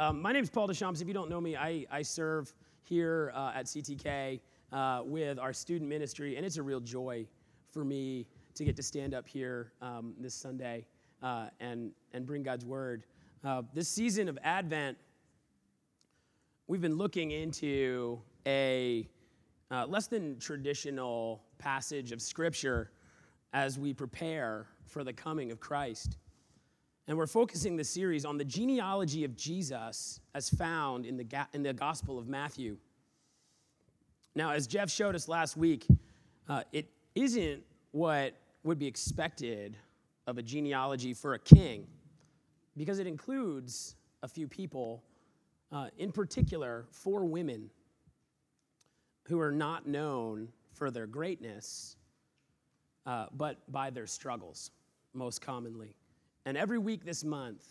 Um, my name is Paul Deschamps. If you don't know me, I, I serve here uh, at CTK uh, with our student ministry, and it's a real joy for me to get to stand up here um, this Sunday uh, and, and bring God's word. Uh, this season of Advent, we've been looking into a uh, less than traditional passage of Scripture as we prepare for the coming of Christ. And we're focusing the series on the genealogy of Jesus as found in the, in the Gospel of Matthew. Now, as Jeff showed us last week, uh, it isn't what would be expected of a genealogy for a king because it includes a few people, uh, in particular, four women who are not known for their greatness, uh, but by their struggles, most commonly. And every week this month,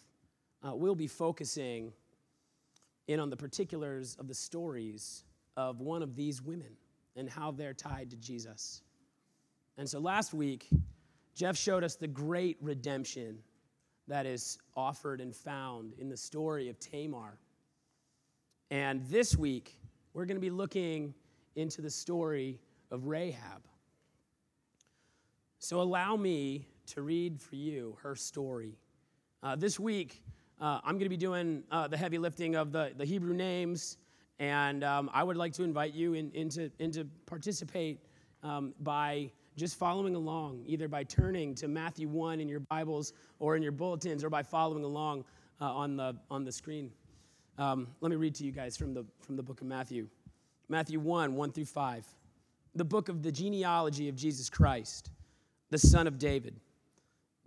uh, we'll be focusing in on the particulars of the stories of one of these women and how they're tied to Jesus. And so last week, Jeff showed us the great redemption that is offered and found in the story of Tamar. And this week, we're going to be looking into the story of Rahab. So allow me to read for you her story. Uh, this week, uh, I'm going to be doing uh, the heavy lifting of the, the Hebrew names, and um, I would like to invite you in, into, into participate um, by just following along, either by turning to Matthew 1 in your Bibles or in your bulletins, or by following along uh, on, the, on the screen. Um, let me read to you guys from the, from the book of Matthew. Matthew 1 1 through 5. The book of the genealogy of Jesus Christ, the son of David,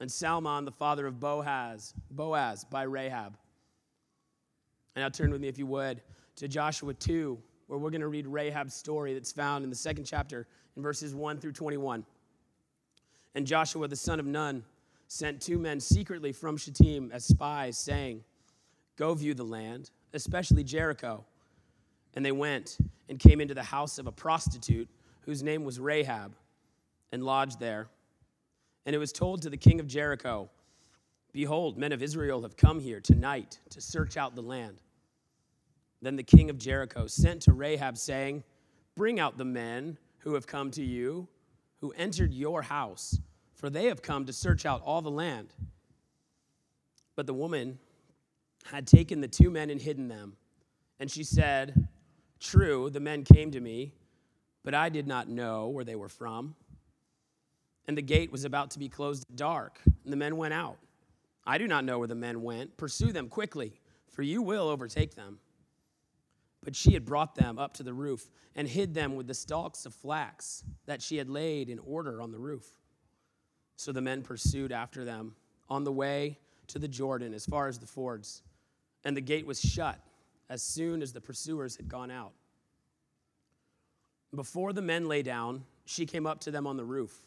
and Salmon, the father of Boaz, Boaz by Rahab. And now turn with me, if you would, to Joshua 2, where we're going to read Rahab's story that's found in the second chapter in verses 1 through 21. And Joshua the son of Nun sent two men secretly from Shittim as spies, saying, Go view the land, especially Jericho. And they went and came into the house of a prostitute whose name was Rahab and lodged there. And it was told to the king of Jericho, Behold, men of Israel have come here tonight to search out the land. Then the king of Jericho sent to Rahab, saying, Bring out the men who have come to you, who entered your house, for they have come to search out all the land. But the woman had taken the two men and hidden them. And she said, True, the men came to me, but I did not know where they were from. And the gate was about to be closed at dark, and the men went out. I do not know where the men went. Pursue them quickly, for you will overtake them. But she had brought them up to the roof and hid them with the stalks of flax that she had laid in order on the roof. So the men pursued after them on the way to the Jordan as far as the fords, and the gate was shut as soon as the pursuers had gone out. Before the men lay down, she came up to them on the roof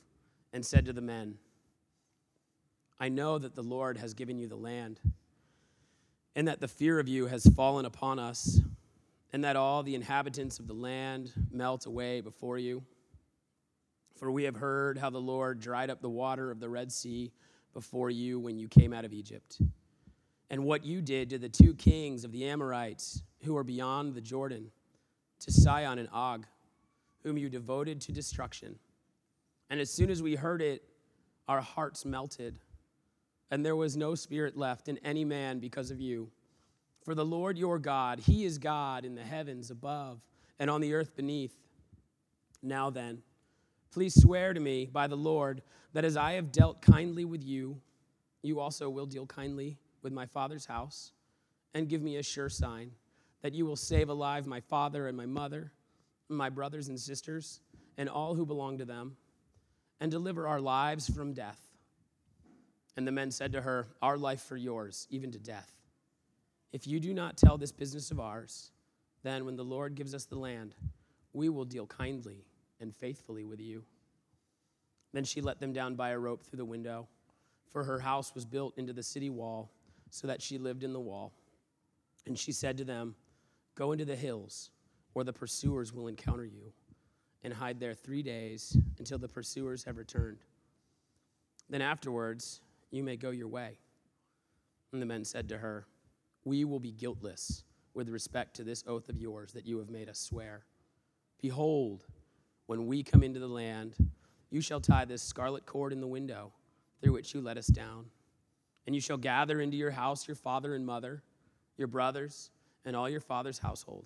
and said to the men, I know that the Lord has given you the land, and that the fear of you has fallen upon us and that all the inhabitants of the land melt away before you. For we have heard how the Lord dried up the water of the Red Sea before you when you came out of Egypt, and what you did to the two kings of the Amorites who are beyond the Jordan, to Sihon and Og, whom you devoted to destruction. And as soon as we heard it, our hearts melted, and there was no spirit left in any man because of you. For the Lord your God, He is God in the heavens above and on the earth beneath. Now then, please swear to me by the Lord that as I have dealt kindly with you, you also will deal kindly with my father's house, and give me a sure sign that you will save alive my father and my mother, my brothers and sisters, and all who belong to them, and deliver our lives from death. And the men said to her, Our life for yours, even to death. If you do not tell this business of ours, then when the Lord gives us the land, we will deal kindly and faithfully with you. Then she let them down by a rope through the window, for her house was built into the city wall, so that she lived in the wall. And she said to them, Go into the hills, or the pursuers will encounter you, and hide there three days until the pursuers have returned. Then afterwards, you may go your way. And the men said to her, We will be guiltless with respect to this oath of yours that you have made us swear. Behold, when we come into the land, you shall tie this scarlet cord in the window through which you let us down. And you shall gather into your house your father and mother, your brothers, and all your father's household.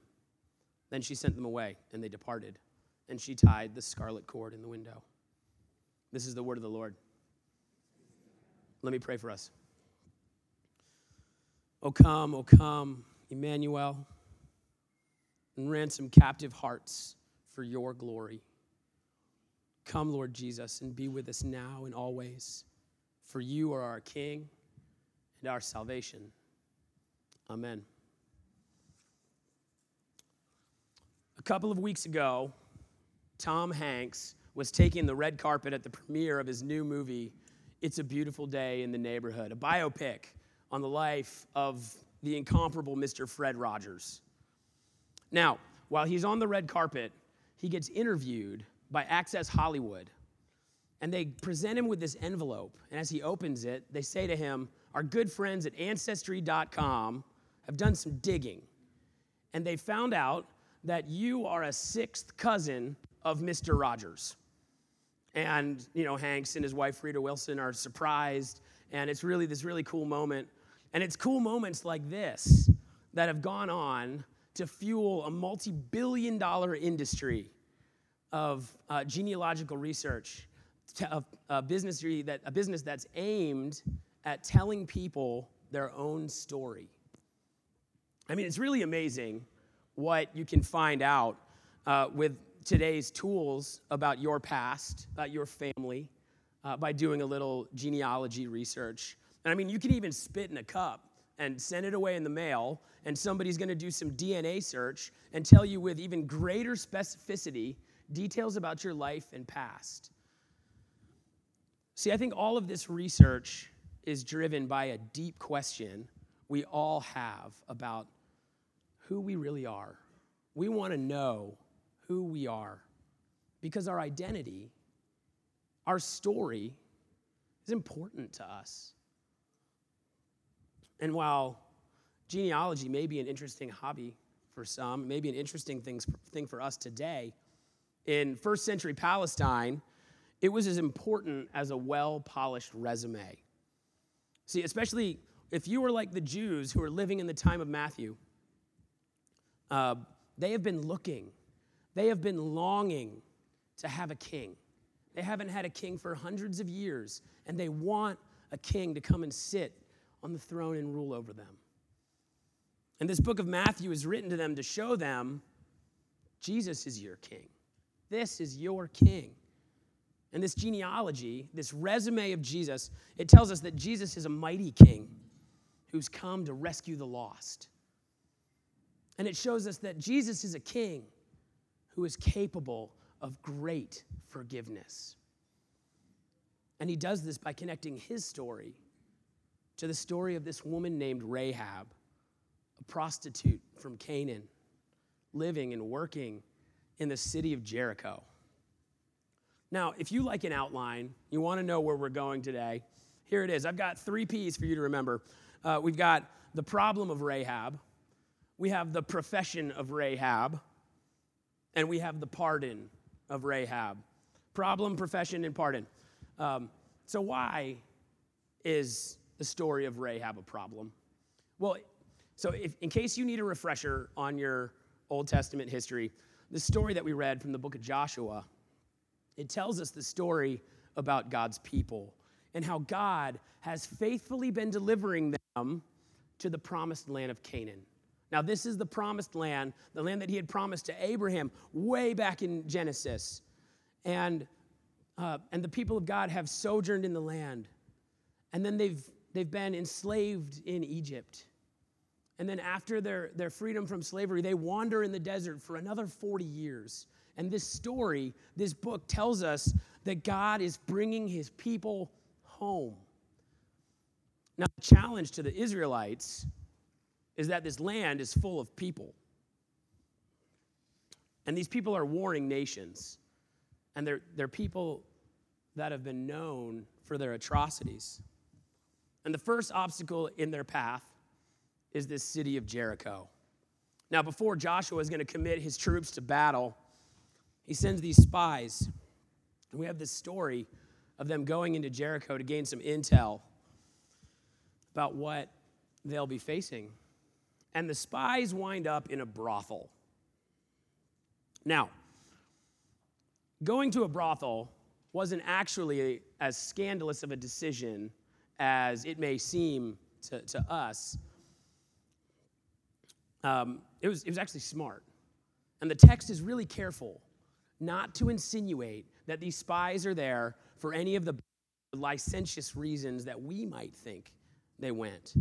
Then she sent them away, and they departed, and she tied the scarlet cord in the window. This is the word of the Lord. Let me pray for us. O come, O come, Emmanuel, and ransom captive hearts for your glory. Come, Lord Jesus, and be with us now and always, for you are our King and our salvation. Amen. A couple of weeks ago, Tom Hanks was taking the red carpet at the premiere of his new movie, It's a Beautiful Day in the Neighborhood, a biopic on the life of the incomparable Mr. Fred Rogers. Now, while he's on the red carpet, he gets interviewed by Access Hollywood. And they present him with this envelope. And as he opens it, they say to him, Our good friends at Ancestry.com have done some digging. And they found out that you are a sixth cousin of Mr. Rogers. And, you know, Hanks and his wife, Rita Wilson, are surprised. And it's really this really cool moment. And it's cool moments like this that have gone on to fuel a multi billion dollar industry of uh, genealogical research, a, business that, a business that's aimed at telling people their own story. I mean, it's really amazing what you can find out uh, with today's tools about your past, about your family, uh, by doing a little genealogy research. And I mean, you can even spit in a cup and send it away in the mail, and somebody's gonna do some DNA search and tell you with even greater specificity details about your life and past. See, I think all of this research is driven by a deep question we all have about who we really are. We wanna know who we are because our identity, our story, is important to us. And while genealogy may be an interesting hobby for some, maybe an interesting thing for us today, in first century Palestine, it was as important as a well polished resume. See, especially if you were like the Jews who were living in the time of Matthew, uh, they have been looking, they have been longing to have a king. They haven't had a king for hundreds of years, and they want a king to come and sit on the throne and rule over them. And this book of Matthew is written to them to show them Jesus is your king. This is your king. And this genealogy, this resume of Jesus, it tells us that Jesus is a mighty king who's come to rescue the lost. And it shows us that Jesus is a king who is capable of great forgiveness. And he does this by connecting his story to the story of this woman named Rahab, a prostitute from Canaan, living and working in the city of Jericho. Now, if you like an outline, you want to know where we're going today, here it is. I've got three P's for you to remember. Uh, we've got the problem of Rahab, we have the profession of Rahab, and we have the pardon of Rahab. Problem, profession, and pardon. Um, so, why is the story of Rahab a problem? Well, So, if, in case you need a refresher on your Old Testament history, the story that we read from the book of Joshua, it tells us the story about God's people and how God has faithfully been delivering them to the promised land of Canaan. Now, this is the promised land, the land that he had promised to Abraham way back in Genesis. And, uh, and the people of God have sojourned in the land. And then they've, they've been enslaved in Egypt. And then after their, their freedom from slavery, they wander in the desert for another 40 years. And this story, this book tells us that God is bringing his people home. Now, the challenge to the Israelites is that this land is full of people. And these people are warring nations. And they're, they're people that have been known for their atrocities. And the first obstacle in their path is this city of Jericho. Now, before Joshua is going to commit his troops to battle, he sends these spies. And we have this story of them going into Jericho to gain some intel about what they'll be facing. And the spies wind up in a brothel. Now, going to a brothel wasn't actually as scandalous of a decision as it may seem to, to us. Um, it, was, it was actually smart. And the text is really careful not to insinuate that these spies are there for any of the licentious reasons that we might think they went.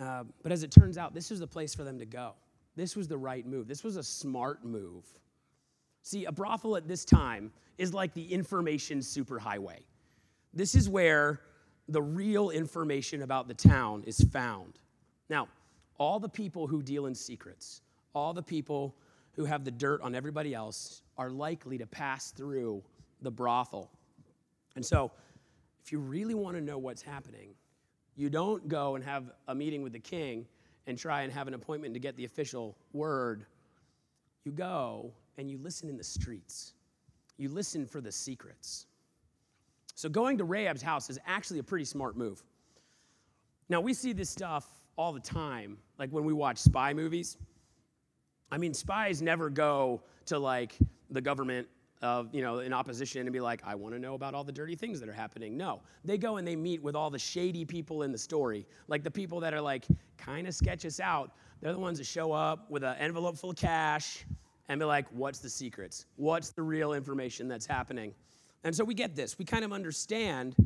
Uh, but as it turns out, this was the place for them to go. This was the right move. This was a smart move. See, a brothel at this time is like the information superhighway. This is where the real information about the town is found. Now, all the people who deal in secrets, all the people who have the dirt on everybody else, are likely to pass through the brothel. And so, if you really want to know what's happening, you don't go and have a meeting with the king and try and have an appointment to get the official word. You go and you listen in the streets. You listen for the secrets. So going to Rahab's house is actually a pretty smart move. Now, we see this stuff all the time, like when we watch spy movies. I mean, spies never go to like the government of, you know, in opposition and be like, I want to know about all the dirty things that are happening. No, they go and they meet with all the shady people in the story, like the people that are like, kind of sketch us out. They're the ones that show up with an envelope full of cash and be like, what's the secrets? What's the real information that's happening? And so we get this. We kind of understand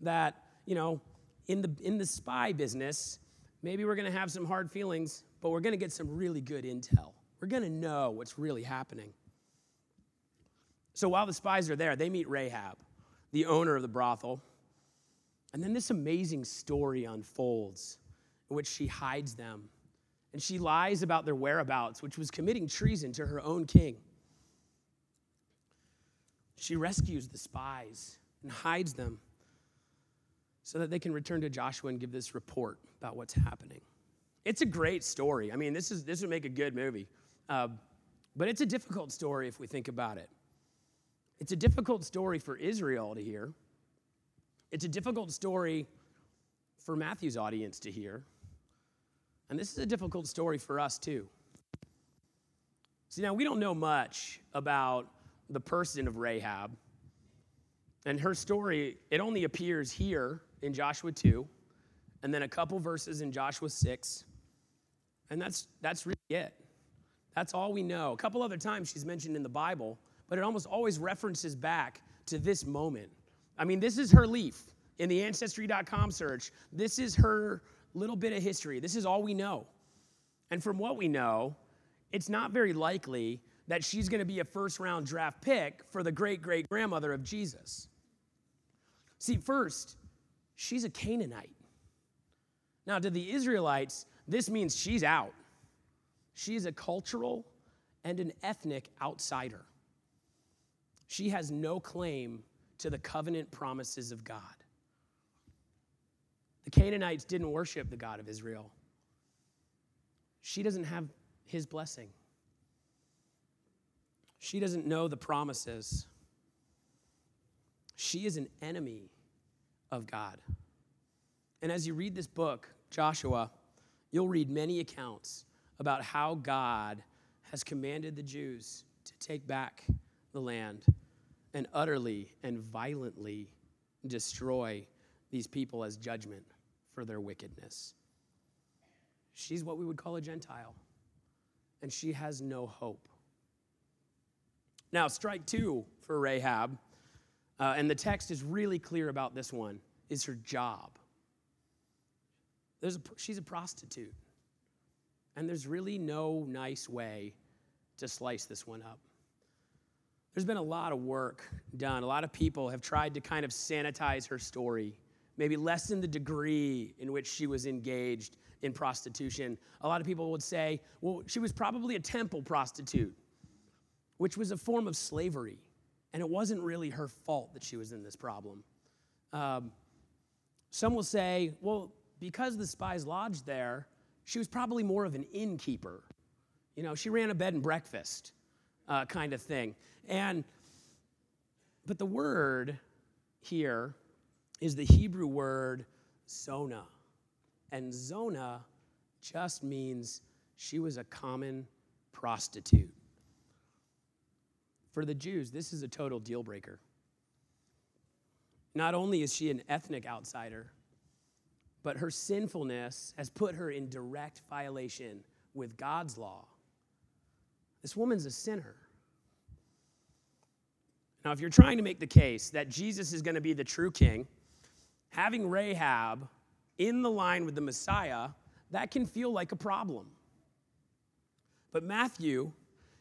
that, you know, in the, in the spy business, maybe we're going to have some hard feelings, but we're going to get some really good intel. We're going to know what's really happening. So while the spies are there, they meet Rahab, the owner of the brothel. And then this amazing story unfolds in which she hides them. And she lies about their whereabouts, which was committing treason to her own king. She rescues the spies and hides them so that they can return to Joshua and give this report about what's happening. It's a great story. I mean, this, is, this would make a good movie. Uh, but it's a difficult story if we think about it. It's a difficult story for Israel to hear. It's a difficult story for Matthew's audience to hear. And this is a difficult story for us too. See, now we don't know much about the person of Rahab. And her story, it only appears here in Joshua 2, and then a couple verses in Joshua 6. And that's, that's really it. That's all we know. A couple other times she's mentioned in the Bible, but it almost always references back to this moment. I mean, this is her leaf in the Ancestry.com search. This is her little bit of history. This is all we know. And from what we know, it's not very likely that she's going to be a first round draft pick for the great great grandmother of Jesus. See, first, she's a Canaanite. Now, to the Israelites, this means she's out. She's a cultural and an ethnic outsider. She has no claim to the covenant promises of God. The Canaanites didn't worship the God of Israel. She doesn't have his blessing. She doesn't know the promises. She is an enemy of God. And as you read this book, Joshua, you'll read many accounts about how God has commanded the Jews to take back the land and utterly and violently destroy these people as judgment for their wickedness. She's what we would call a Gentile, and she has no hope. Now, strike two for Rahab, uh, and the text is really clear about this one, is her job. There's a, she's a prostitute, and there's really no nice way to slice this one up. There's been a lot of work done. A lot of people have tried to kind of sanitize her story, maybe lessen the degree in which she was engaged in prostitution. A lot of people would say, well, she was probably a temple prostitute, which was a form of slavery. And it wasn't really her fault that she was in this problem. Um, some will say, well, because the spies lodged there, she was probably more of an innkeeper. You know, she ran a bed and breakfast uh, kind of thing. And, but the word here is the Hebrew word zona. And zona just means she was a common prostitute. For the Jews, this is a total deal breaker. Not only is she an ethnic outsider, but her sinfulness has put her in direct violation with God's law. This woman's a sinner. Now, if you're trying to make the case that Jesus is going to be the true king, having Rahab in the line with the Messiah, that can feel like a problem. But Matthew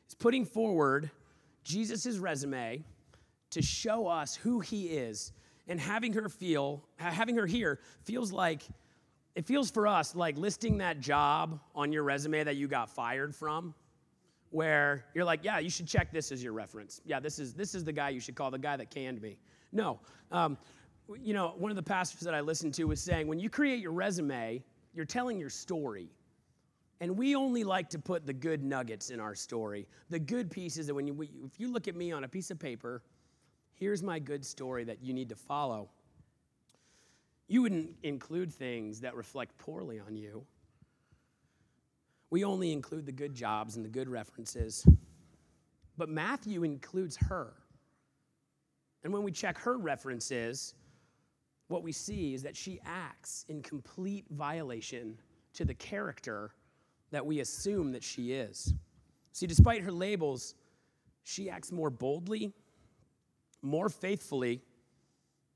is putting forward Jesus' resume to show us who he is. And having her feel, having her here feels like, it feels for us like listing that job on your resume that you got fired from, where you're like, yeah, you should check this as your reference. Yeah, this is, this is the guy you should call, the guy that canned me. No. Um, you know, one of the pastors that I listened to was saying, when you create your resume, you're telling your story. And we only like to put the good nuggets in our story, the good pieces that when you, if you look at me on a piece of paper, here's my good story that you need to follow. You wouldn't include things that reflect poorly on you. We only include the good jobs and the good references. But Matthew includes her. And when we check her references, what we see is that she acts in complete violation to the character that we assume that she is. See, despite her labels, she acts more boldly, more faithfully,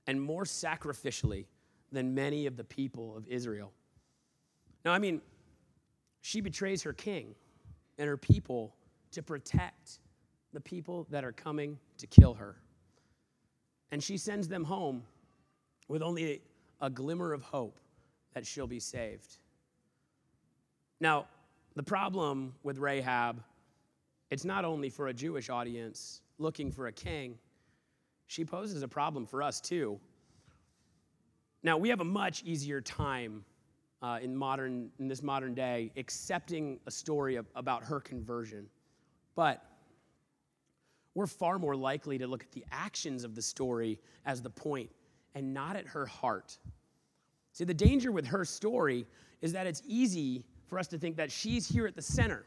and more sacrificially than many of the people of Israel. Now, I mean, she betrays her king and her people to protect the people that are coming to kill her. And she sends them home with only a glimmer of hope that she'll be saved. Now, the problem with Rahab, it's not only for a Jewish audience looking for a king, she poses a problem for us too. Now, we have a much easier time uh, in, modern, in this modern day accepting a story of, about her conversion. But we're far more likely to look at the actions of the story as the point and not at her heart. See, the danger with her story is that it's easy for us to think that she's here at the center.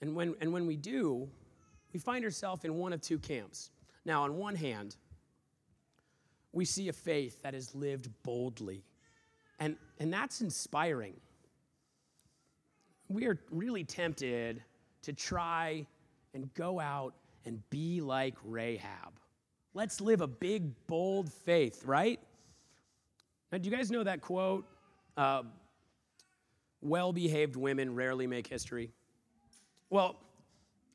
And when, and when we do, we find ourselves in one of two camps. Now, on one hand, we see a faith that is lived boldly, and, and that's inspiring. We are really tempted to try and go out and be like Rahab. Let's live a big, bold faith, right? Now, do you guys know that quote? Uh, well behaved women rarely make history. Well,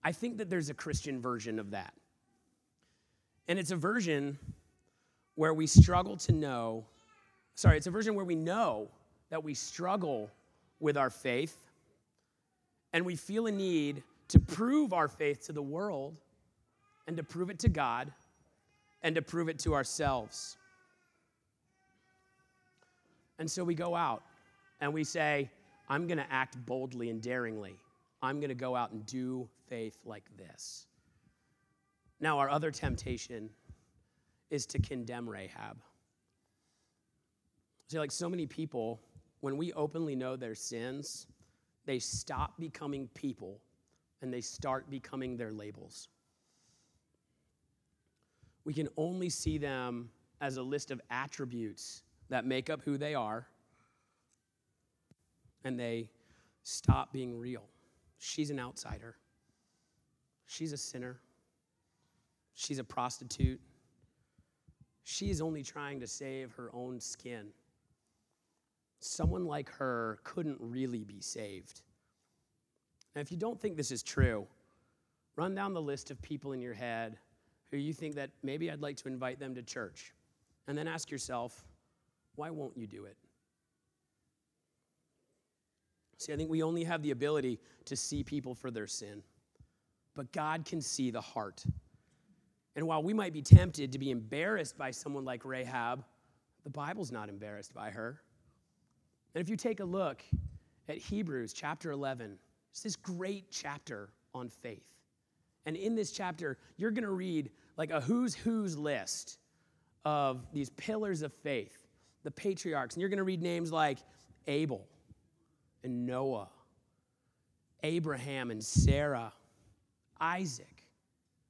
I think that there's a Christian version of that. And it's a version where we struggle to know, sorry, it's a version where we know that we struggle with our faith and we feel a need to prove our faith to the world and to prove it to God and to prove it to ourselves. And so we go out and we say, I'm going to act boldly and daringly. I'm going to go out and do faith like this. Now, our other temptation is to condemn Rahab. See, like so many people when we openly know their sins, they stop becoming people and they start becoming their labels. We can only see them as a list of attributes that make up who they are, and they stop being real. She's an outsider. She's a sinner. She's a prostitute. She is only trying to save her own skin. Someone like her couldn't really be saved. Now, if you don't think this is true, run down the list of people in your head who you think that maybe I'd like to invite them to church. And then ask yourself, why won't you do it? See, I think we only have the ability to see people for their sin, but God can see the heart. And while we might be tempted to be embarrassed by someone like Rahab, the Bible's not embarrassed by her. And if you take a look at Hebrews chapter 11, it's this great chapter on faith. And in this chapter, you're going to read like a who's who's list of these pillars of faith, the patriarchs. And you're going to read names like Abel and Noah, Abraham and Sarah, Isaac,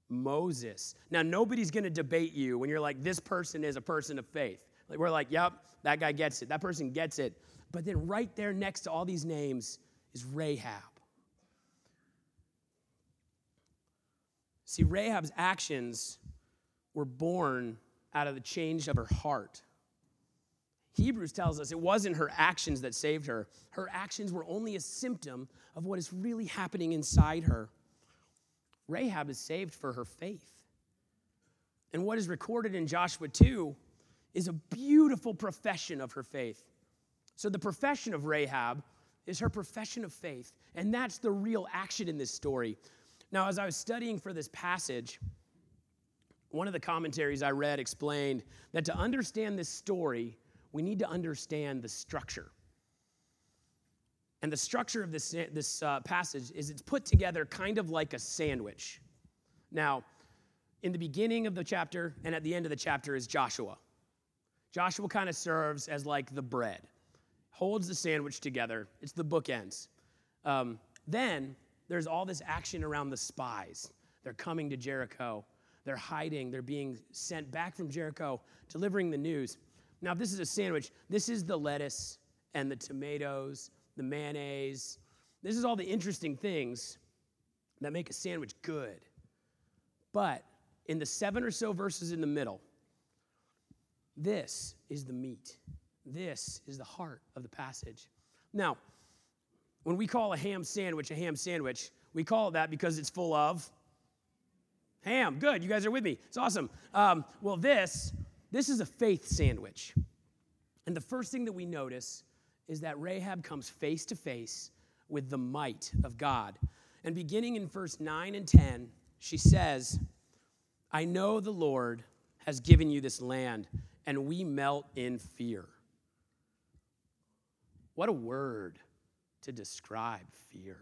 Moses. Now, nobody's going to debate you when you're like, this person is a person of faith. Like, we're like, yep, that guy gets it. That person gets it. But then right there next to all these names is Rahab. See, Rahab's actions were born out of the change of her heart. Hebrews tells us it wasn't her actions that saved her. Her actions were only a symptom of what is really happening inside her. Rahab is saved for her faith. And what is recorded in Joshua 2 is a beautiful profession of her faith. So, the profession of Rahab is her profession of faith. And that's the real action in this story. Now, as I was studying for this passage, one of the commentaries I read explained that to understand this story, we need to understand the structure. And the structure of this, this uh, passage is it's put together kind of like a sandwich. Now, in the beginning of the chapter and at the end of the chapter is Joshua. Joshua kind of serves as like the bread, holds the sandwich together. It's the bookends. Um, then there's all this action around the spies. They're coming to Jericho. They're hiding. They're being sent back from Jericho, delivering the news. Now, if this is a sandwich, this is the lettuce and the tomatoes, the mayonnaise. This is all the interesting things that make a sandwich good. But in the seven or so verses in the middle, this is the meat. This is the heart of the passage. Now, when we call a ham sandwich a ham sandwich, we call it that because it's full of ham. Good, you guys are with me. It's awesome. Um, well, this this is a faith sandwich. And the first thing that we notice is that Rahab comes face to face with the might of God. And beginning in verse 9 and 10, she says, I know the Lord has given you this land, and we melt in fear. What a word to describe fear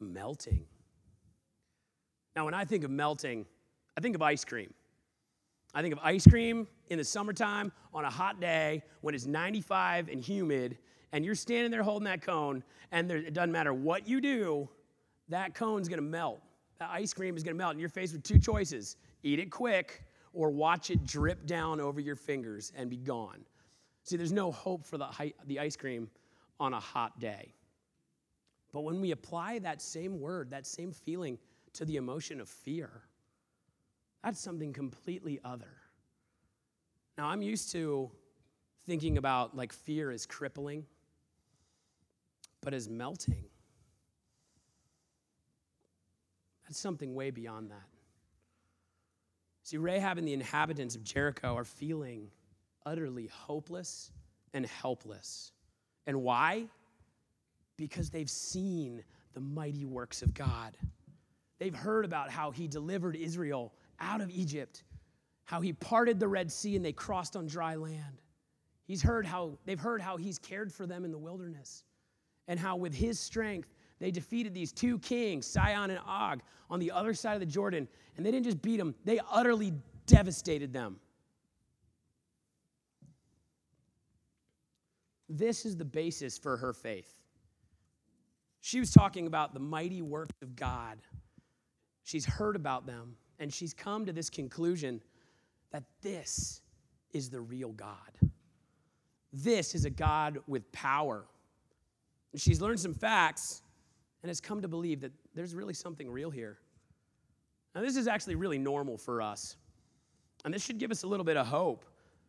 melting. Now, when I think of melting, I think of ice cream. I think of ice cream in the summertime on a hot day when it's 95 and humid, and you're standing there holding that cone, and there, it doesn't matter what you do, that cone's gonna melt. That ice cream is gonna melt, and you're faced with two choices eat it quick or watch it drip down over your fingers and be gone. See, there's no hope for the, the ice cream on a hot day. But when we apply that same word, that same feeling to the emotion of fear, that's something completely other. Now, I'm used to thinking about like fear as crippling, but as melting. That's something way beyond that. See, Rahab and the inhabitants of Jericho are feeling utterly hopeless and helpless. And why? Because they've seen the mighty works of God. They've heard about how he delivered Israel out of Egypt, how he parted the Red Sea and they crossed on dry land. He's heard how they've heard how he's cared for them in the wilderness and how with his strength they defeated these two kings, Sihon and Og, on the other side of the Jordan. And they didn't just beat them, they utterly devastated them. This is the basis for her faith. She was talking about the mighty works of God. She's heard about them, and she's come to this conclusion that this is the real God. This is a God with power. And she's learned some facts and has come to believe that there's really something real here. Now, this is actually really normal for us. And this should give us a little bit of hope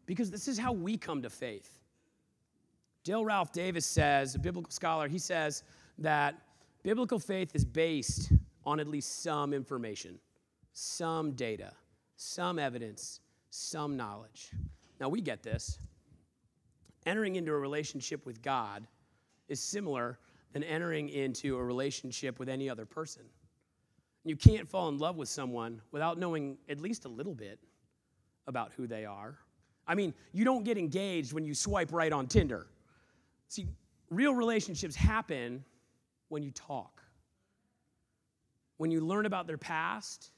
because this is how we come to faith. Dale Ralph Davis says, a biblical scholar, he says that biblical faith is based on at least some information, some data, some evidence, some knowledge. Now, we get this. Entering into a relationship with God is similar than entering into a relationship with any other person. You can't fall in love with someone without knowing at least a little bit about who they are. I mean, you don't get engaged when you swipe right on Tinder. See, real relationships happen when you talk, when you learn about their past,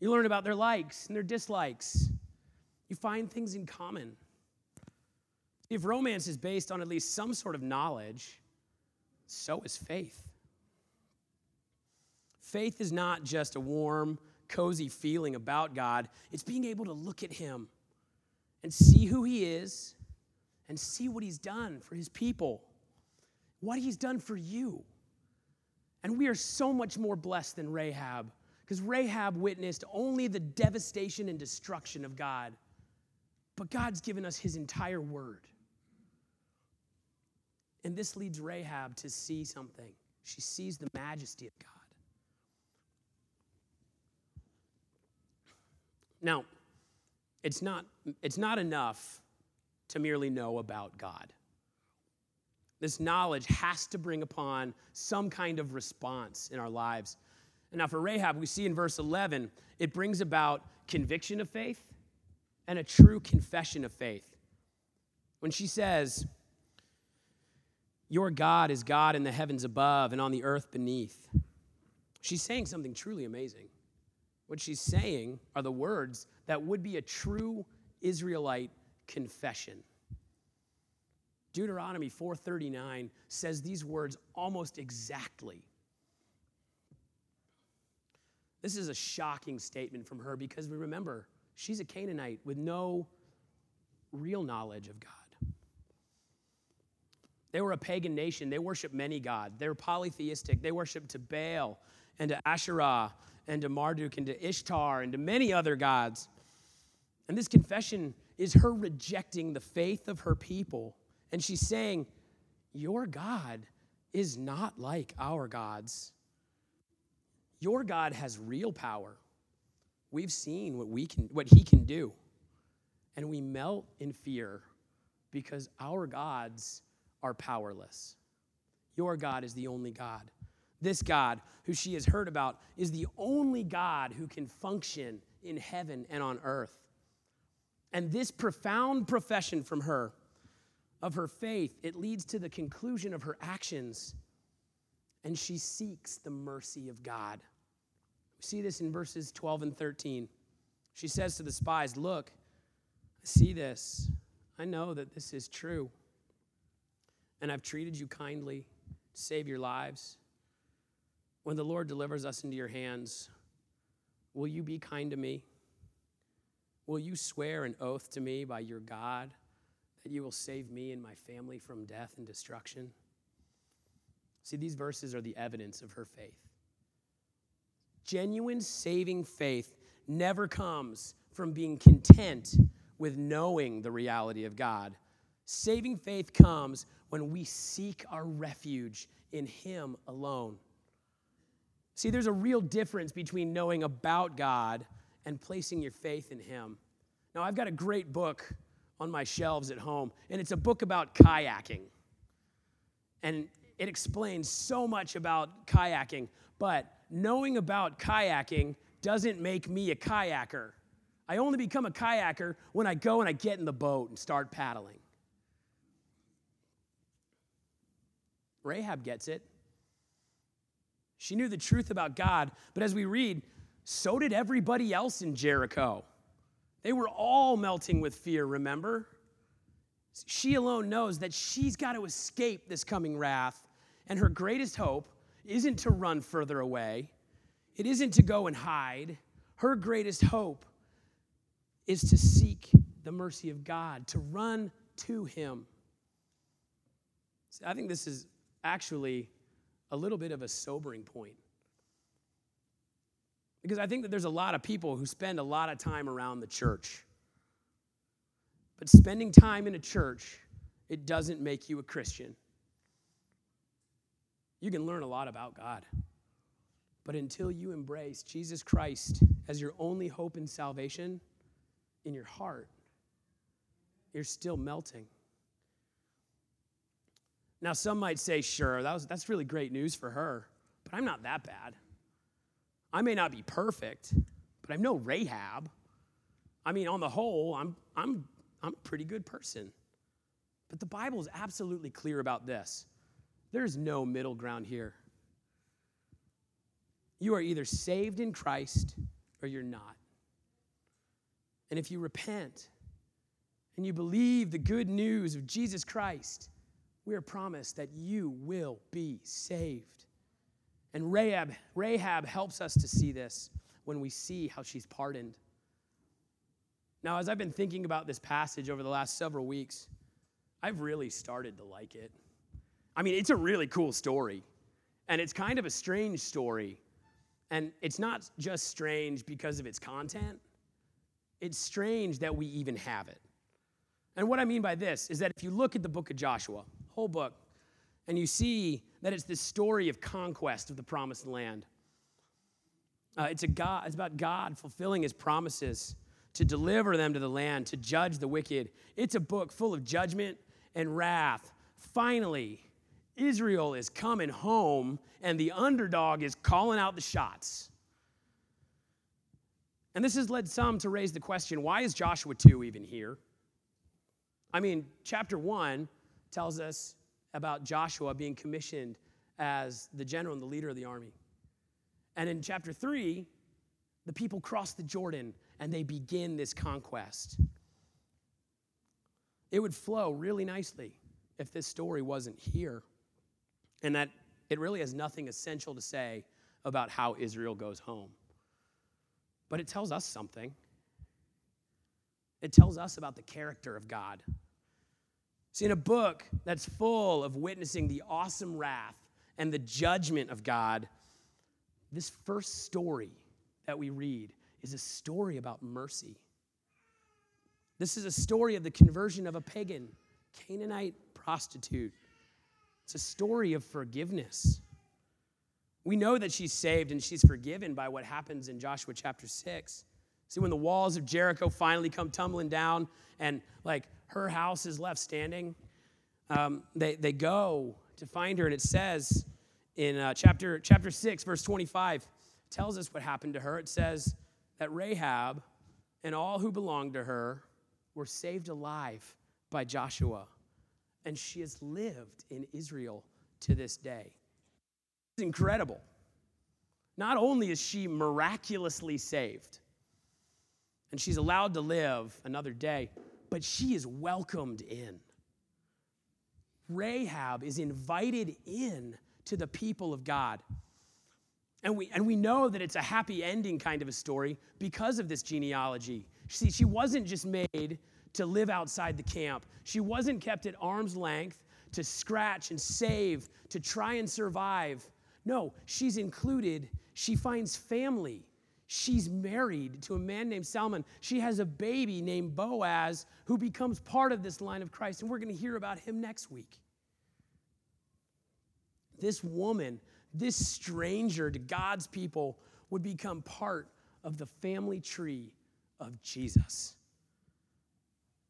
you learn about their likes and their dislikes, you find things in common. If romance is based on at least some sort of knowledge, so is faith. Faith is not just a warm, cozy feeling about God, it's being able to look at Him and see who He is and see what He's done for His people, what He's done for you. And we are so much more blessed than Rahab because Rahab witnessed only the devastation and destruction of God. But God's given us his entire word. And this leads Rahab to see something. She sees the majesty of God. Now, it's not, it's not enough to merely know about God. This knowledge has to bring upon some kind of response in our lives. And now, for Rahab, we see in verse 11, it brings about conviction of faith and a true confession of faith. When she says, Your God is God in the heavens above and on the earth beneath, she's saying something truly amazing. What she's saying are the words that would be a true Israelite confession. Deuteronomy 4:39 says these words almost exactly. This is a shocking statement from her because we remember She's a Canaanite with no real knowledge of God. They were a pagan nation. They worshiped many gods. They were polytheistic. They worshiped to Baal and to Asherah and to Marduk and to Ishtar and to many other gods. And this confession is her rejecting the faith of her people. And she's saying, Your God is not like our gods. Your God has real power. We've seen what, we can, what he can do. And we melt in fear because our gods are powerless. Your God is the only God. This God, who she has heard about, is the only God who can function in heaven and on earth. And this profound profession from her of her faith, it leads to the conclusion of her actions. And she seeks the mercy of God. We see this in verses 12 and 13. She says to the spies, Look, I see this. I know that this is true. And I've treated you kindly to save your lives. When the Lord delivers us into your hands, will you be kind to me? Will you swear an oath to me by your God that you will save me and my family from death and destruction? See, these verses are the evidence of her faith. Genuine saving faith never comes from being content with knowing the reality of God. Saving faith comes when we seek our refuge in Him alone. See, there's a real difference between knowing about God and placing your faith in Him. Now, I've got a great book on my shelves at home, and it's a book about kayaking. And it explains so much about kayaking, but knowing about kayaking doesn't make me a kayaker. I only become a kayaker when I go and I get in the boat and start paddling. Rahab gets it. She knew the truth about God, but as we read, so did everybody else in Jericho. They were all melting with fear, remember? She alone knows that she's got to escape this coming wrath, and her greatest hope isn't to run further away, it isn't to go and hide. Her greatest hope is to seek the mercy of God, to run to Him. I think this is actually a little bit of a sobering point. Because I think that there's a lot of people who spend a lot of time around the church. But spending time in a church, it doesn't make you a Christian. You can learn a lot about God. But until you embrace Jesus Christ as your only hope and salvation in your heart, you're still melting. Now, some might say, sure, that was, that's really great news for her, but I'm not that bad. I may not be perfect, but I'm no Rahab. I mean, on the whole, I'm, I'm, I'm a pretty good person. But the Bible is absolutely clear about this there's no middle ground here. You are either saved in Christ or you're not. And if you repent and you believe the good news of Jesus Christ, we are promised that you will be saved. And Rahab, Rahab helps us to see this when we see how she's pardoned. Now, as I've been thinking about this passage over the last several weeks, I've really started to like it. I mean, it's a really cool story, and it's kind of a strange story. And it's not just strange because of its content, it's strange that we even have it. And what I mean by this is that if you look at the book of Joshua, whole book, and you see that it's this story of conquest of the promised land. Uh, it's, a God, it's about God fulfilling his promises to deliver them to the land, to judge the wicked. It's a book full of judgment and wrath. Finally, Israel is coming home, and the underdog is calling out the shots. And this has led some to raise the question why is Joshua 2 even here? I mean, chapter 1 tells us about Joshua being commissioned as the general and the leader of the army. And in chapter 3, the people cross the Jordan and they begin this conquest. It would flow really nicely if this story wasn't here, and that it really has nothing essential to say about how Israel goes home. But it tells us something. It tells us about the character of God. See, in a book that's full of witnessing the awesome wrath and the judgment of God, this first story that we read is a story about mercy. This is a story of the conversion of a pagan, Canaanite prostitute. It's a story of forgiveness. We know that she's saved and she's forgiven by what happens in Joshua chapter 6. See, when the walls of Jericho finally come tumbling down and like her house is left standing, um, they, they go to find her, and it says in uh, chapter, chapter 6, verse 25, tells us what happened to her. It says that Rahab and all who belonged to her were saved alive by Joshua, and she has lived in Israel to this day. It's incredible. Not only is she miraculously saved, and she's allowed to live another day, but she is welcomed in. Rahab is invited in to the people of God. And we, and we know that it's a happy ending kind of a story because of this genealogy. See, she wasn't just made to live outside the camp, she wasn't kept at arm's length to scratch and save, to try and survive. No, she's included. She finds family. She's married to a man named Salmon. She has a baby named Boaz who becomes part of this line of Christ, and we're going to hear about him next week. This woman, this stranger to God's people, would become part of the family tree of Jesus.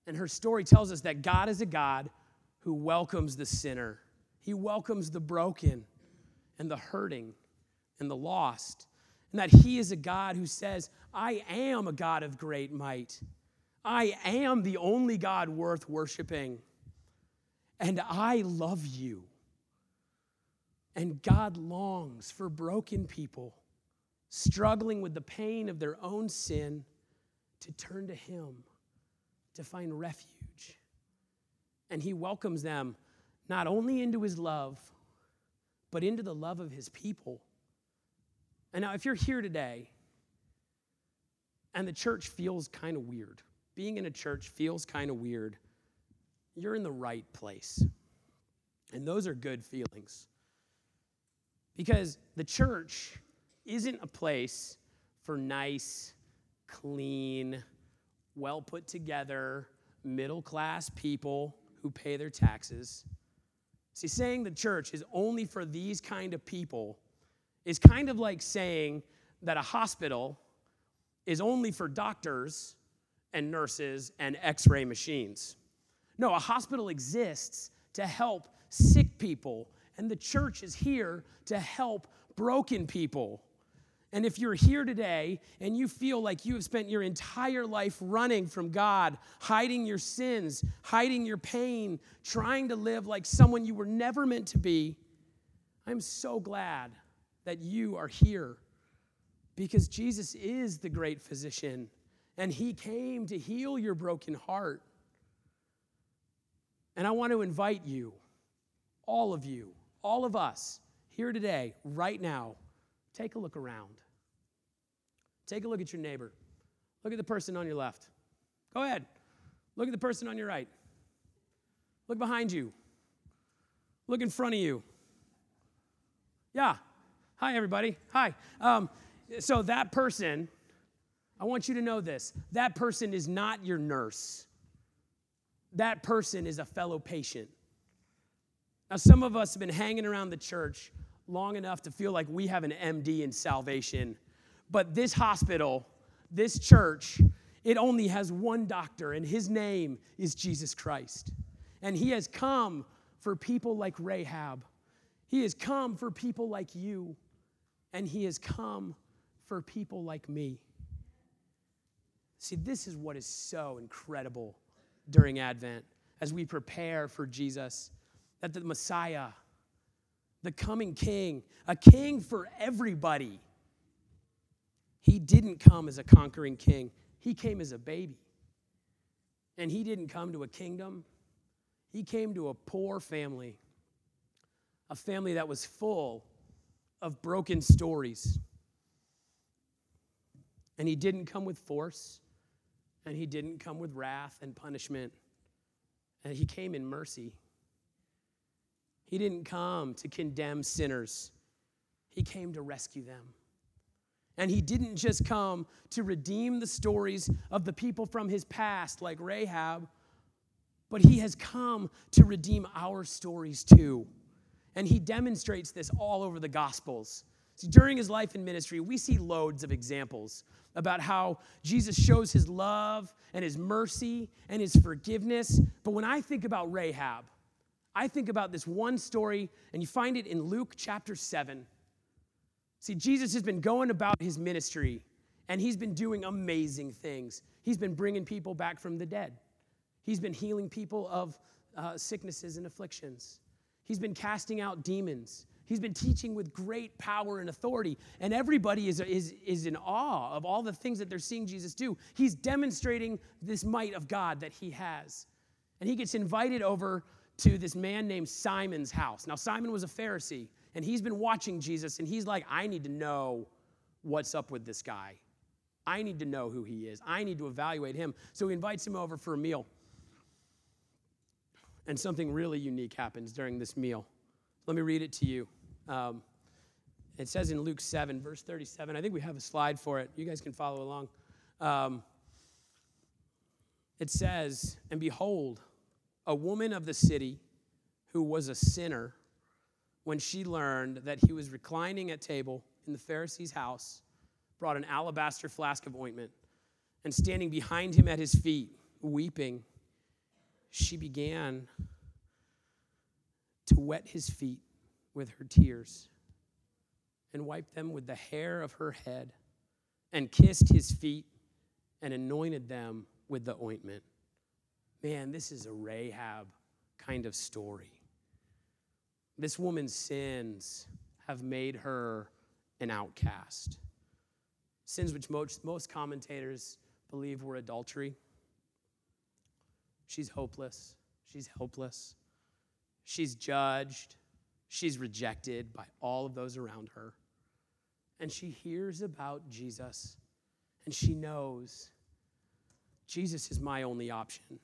And her story tells us that God is a God who welcomes the sinner, He welcomes the broken and the hurting and the lost and that He is a God who says, I am a God of great might. I am the only God worth worshiping. And I love you. And God longs for broken people struggling with the pain of their own sin to turn to Him to find refuge And he welcomes them not only into his love, but into the love of his people. And now, if you're here today and the church feels kind of weird, being in a church feels kind of weird, you're in the right place. And those are good feelings. Because the church isn't a place for nice, clean, well put together, middle class people who pay their taxes. See, saying the church is only for these kind of people is kind of like saying that a hospital is only for doctors and nurses and x ray machines. No, a hospital exists to help sick people, and the church is here to help broken people. And if you're here today and you feel like you have spent your entire life running from God, hiding your sins, hiding your pain, trying to live like someone you were never meant to be, I'm so glad that you are here because Jesus is the great physician and he came to heal your broken heart. And I want to invite you, all of you, all of us here today, right now, take a look around. Take a look at your neighbor. Look at the person on your left. Go ahead. Look at the person on your right. Look behind you. Look in front of you. Yeah. Hi, everybody. Hi. Um, so, that person, I want you to know this that person is not your nurse that person is a fellow patient. Now, some of us have been hanging around the church long enough to feel like we have an MD in salvation, but this hospital, this church, it only has one doctor, and his name is Jesus Christ. And he has come for people like Rahab. He has come for people like you, and he has come for people like me. See, this is what is so incredible during Advent as we prepare for Jesus, that the Messiah, the coming King, a king for everybody, he didn't come as a conquering king, he came as a baby. And he didn't come to a kingdom, he came to a poor family, a family that was full of broken stories. And he didn't come with force and he didn't come with wrath and punishment. And he came in mercy. He didn't come to condemn sinners, he came to rescue them. And he didn't just come to redeem the stories of the people from his past, like Rahab, but he has come to redeem our stories too. And he demonstrates this all over the Gospels. See, during his life and ministry, we see loads of examples about how Jesus shows his love and his mercy and his forgiveness. But when I think about Rahab, I think about this one story, and you find it in Luke chapter 7. See, Jesus has been going about his ministry, and he's been doing amazing things. He's been bringing people back from the dead, he's been healing people of uh, sicknesses and afflictions, he's been casting out demons. He's been teaching with great power and authority, and everybody is, is, is in awe of all the things that they're seeing Jesus do. He's demonstrating this might of God that he has. And he gets invited over to this man named Simon's house. Now, Simon was a Pharisee, and he's been watching Jesus, and he's like, I need to know what's up with this guy. I need to know who he is. I need to evaluate him. So he invites him over for a meal. And something really unique happens during this meal. Let me read it to you. Um, it says in Luke 7, verse 37. I think we have a slide for it. You guys can follow along. Um, it says, And behold, a woman of the city who was a sinner, when she learned that he was reclining at table in the Pharisee's house, brought an alabaster flask of ointment, and standing behind him at his feet, weeping, she began to wet his feet with her tears and wiped them with the hair of her head and kissed his feet and anointed them with the ointment. Man, this is a Rahab kind of story. This woman's sins have made her an outcast. Sins which most, most commentators believe were adultery. She's hopeless. she's helpless, she's judged, she's rejected by all of those around her. And she hears about Jesus and she knows Jesus is my only option.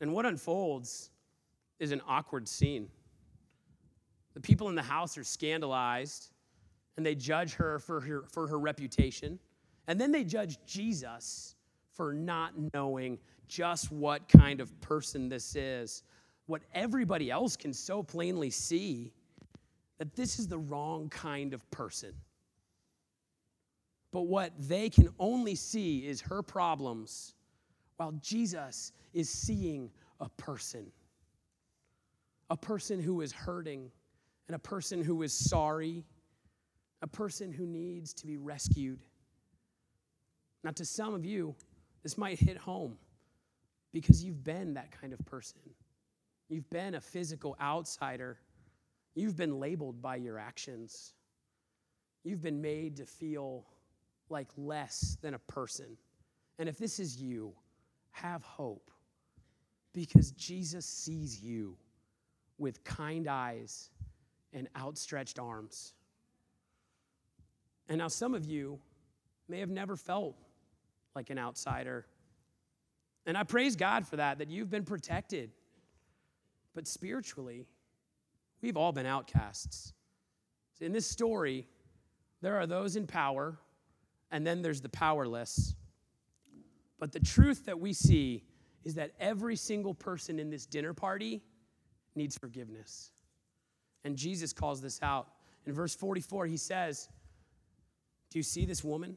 And what unfolds is an awkward scene. The people in the house are scandalized and they judge her for her, for her reputation. And then they judge Jesus for not knowing just what kind of person this is. What everybody else can so plainly see that this is the wrong kind of person. But what they can only see is her problems, while Jesus is seeing a person. A person who is hurting, and a person who is sorry, a person who needs to be rescued. Now, to some of you, this might hit home because you've been that kind of person. You've been a physical outsider. You've been labeled by your actions. You've been made to feel like less than a person. And if this is you, have hope because Jesus sees you with kind eyes and outstretched arms. And now, some of you may have never felt like an outsider. And I praise God for that, that you've been protected. But spiritually, we've all been outcasts. In this story, there are those in power, and then there's the powerless. But the truth that we see is that every single person in this dinner party needs forgiveness. And Jesus calls this out. In verse 44, he says, Do you see this woman?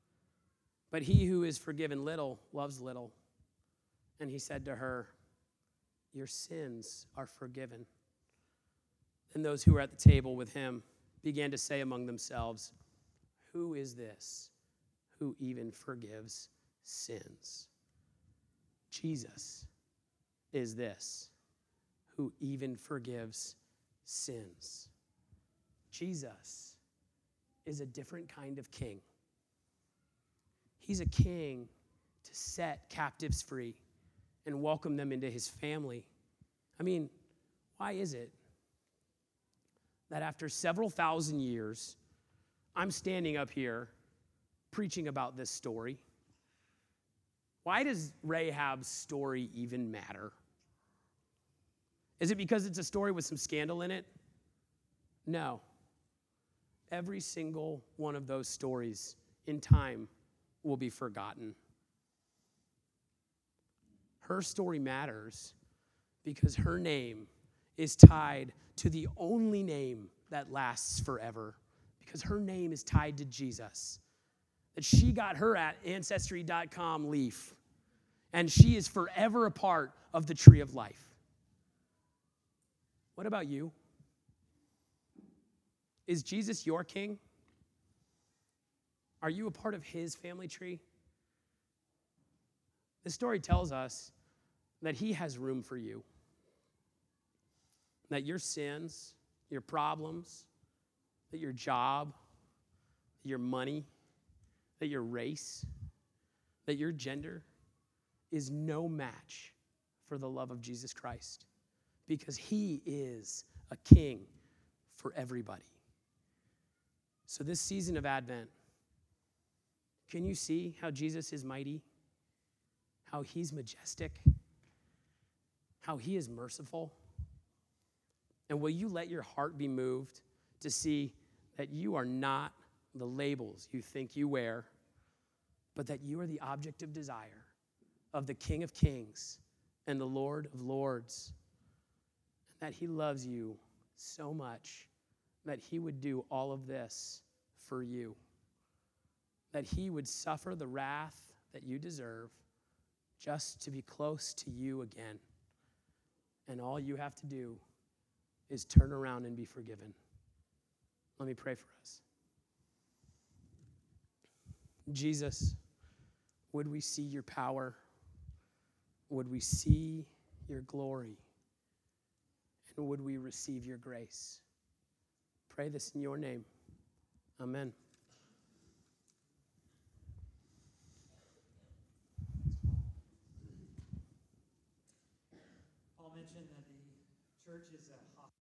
But he who is forgiven little loves little. And he said to her, Your sins are forgiven. And those who were at the table with him began to say among themselves, Who is this who even forgives sins? Jesus is this who even forgives sins. Jesus is a different kind of king. He's a king to set captives free and welcome them into his family. I mean, why is it that after several thousand years, I'm standing up here preaching about this story? Why does Rahab's story even matter? Is it because it's a story with some scandal in it? No. Every single one of those stories in time will be forgotten. Her story matters because her name is tied to the only name that lasts forever, because her name is tied to Jesus. That she got her at ancestry.com leaf, and she is forever a part of the tree of life. What about you? Is Jesus your king? Are you a part of his family tree? This story tells us that he has room for you. That your sins, your problems, that your job, your money, that your race, that your gender is no match for the love of Jesus Christ because he is a king for everybody. So, this season of Advent, can you see how Jesus is mighty? How he's majestic? How he is merciful? And will you let your heart be moved to see that you are not the labels you think you wear, but that you are the object of desire of the King of Kings and the Lord of Lords? that He loves you so much that He would do all of this for you, that He would suffer the wrath that you deserve just to be close to you again. and all you have to do is turn around and be forgiven. Let me pray for us. Jesus, would we see your power? Would we see your glory? And would we receive your grace? Pray this in your name. Amen. Paul